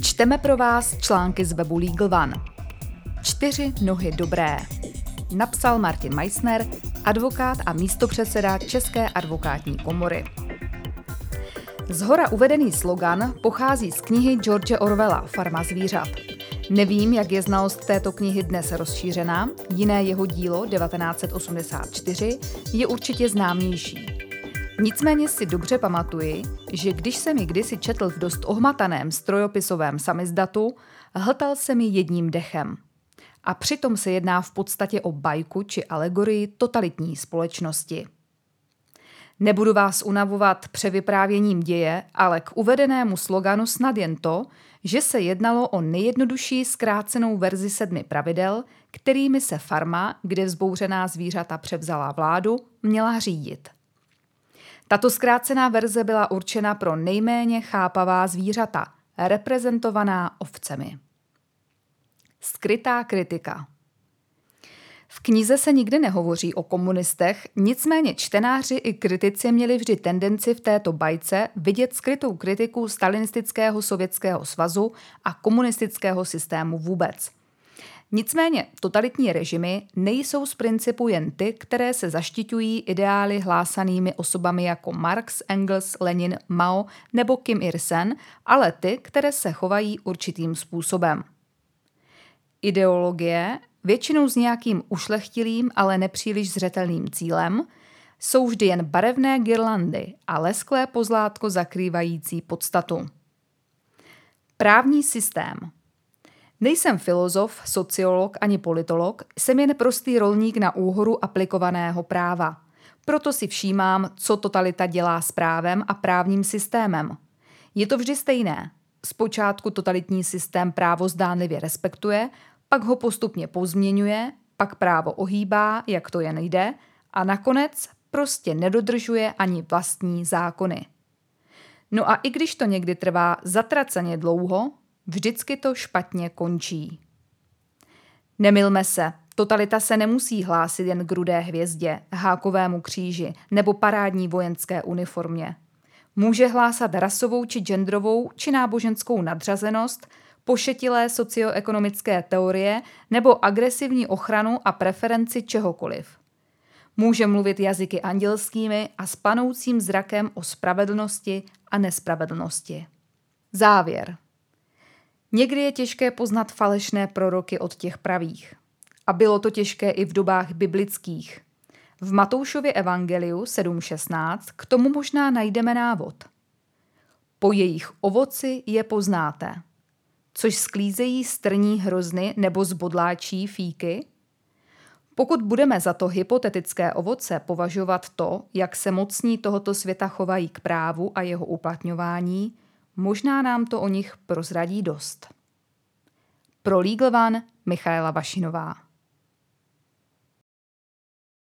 Čteme pro vás články z webu Legal One. Čtyři nohy dobré. Napsal Martin Meissner, advokát a místopředseda České advokátní komory. Zhora uvedený slogan pochází z knihy George Orwella Farma zvířat. Nevím, jak je znalost této knihy dnes rozšířená, jiné jeho dílo 1984 je určitě známější. Nicméně si dobře pamatuji, že když jsem ji kdysi četl v dost ohmataném strojopisovém samizdatu, hltal se mi jedním dechem. A přitom se jedná v podstatě o bajku či alegorii totalitní společnosti. Nebudu vás unavovat převyprávěním děje, ale k uvedenému sloganu snad jen to, že se jednalo o nejjednodušší zkrácenou verzi sedmi pravidel, kterými se farma, kde vzbouřená zvířata převzala vládu, měla řídit. Tato zkrácená verze byla určena pro nejméně chápavá zvířata, reprezentovaná ovcemi. Skrytá kritika v knize se nikdy nehovoří o komunistech, nicméně čtenáři i kritici měli vždy tendenci v této bajce vidět skrytou kritiku stalinistického sovětského svazu a komunistického systému vůbec. Nicméně totalitní režimy nejsou z principu jen ty, které se zaštiťují ideály hlásanými osobami jako Marx, Engels, Lenin, Mao nebo Kim Il-sen, ale ty, které se chovají určitým způsobem. Ideologie většinou s nějakým ušlechtilým, ale nepříliš zřetelným cílem, jsou vždy jen barevné girlandy a lesklé pozlátko zakrývající podstatu. Právní systém Nejsem filozof, sociolog ani politolog, jsem jen prostý rolník na úhoru aplikovaného práva. Proto si všímám, co totalita dělá s právem a právním systémem. Je to vždy stejné. Zpočátku totalitní systém právo zdánlivě respektuje, pak ho postupně pozměňuje, pak právo ohýbá, jak to jen jde, a nakonec prostě nedodržuje ani vlastní zákony. No a i když to někdy trvá zatraceně dlouho, vždycky to špatně končí. Nemilme se, totalita se nemusí hlásit jen k rudé hvězdě, hákovému kříži nebo parádní vojenské uniformě. Může hlásat rasovou či genderovou či náboženskou nadřazenost – pošetilé socioekonomické teorie nebo agresivní ochranu a preferenci čehokoliv. Může mluvit jazyky andělskými a s panoucím zrakem o spravedlnosti a nespravedlnosti. Závěr. Někdy je těžké poznat falešné proroky od těch pravých. A bylo to těžké i v dobách biblických. V Matoušově evangeliu 7.16 k tomu možná najdeme návod. Po jejich ovoci je poznáte což sklízejí strní hrozny nebo zbodláčí fíky? Pokud budeme za to hypotetické ovoce považovat to, jak se mocní tohoto světa chovají k právu a jeho uplatňování, možná nám to o nich prozradí dost. Pro Legal One Michaela Vašinová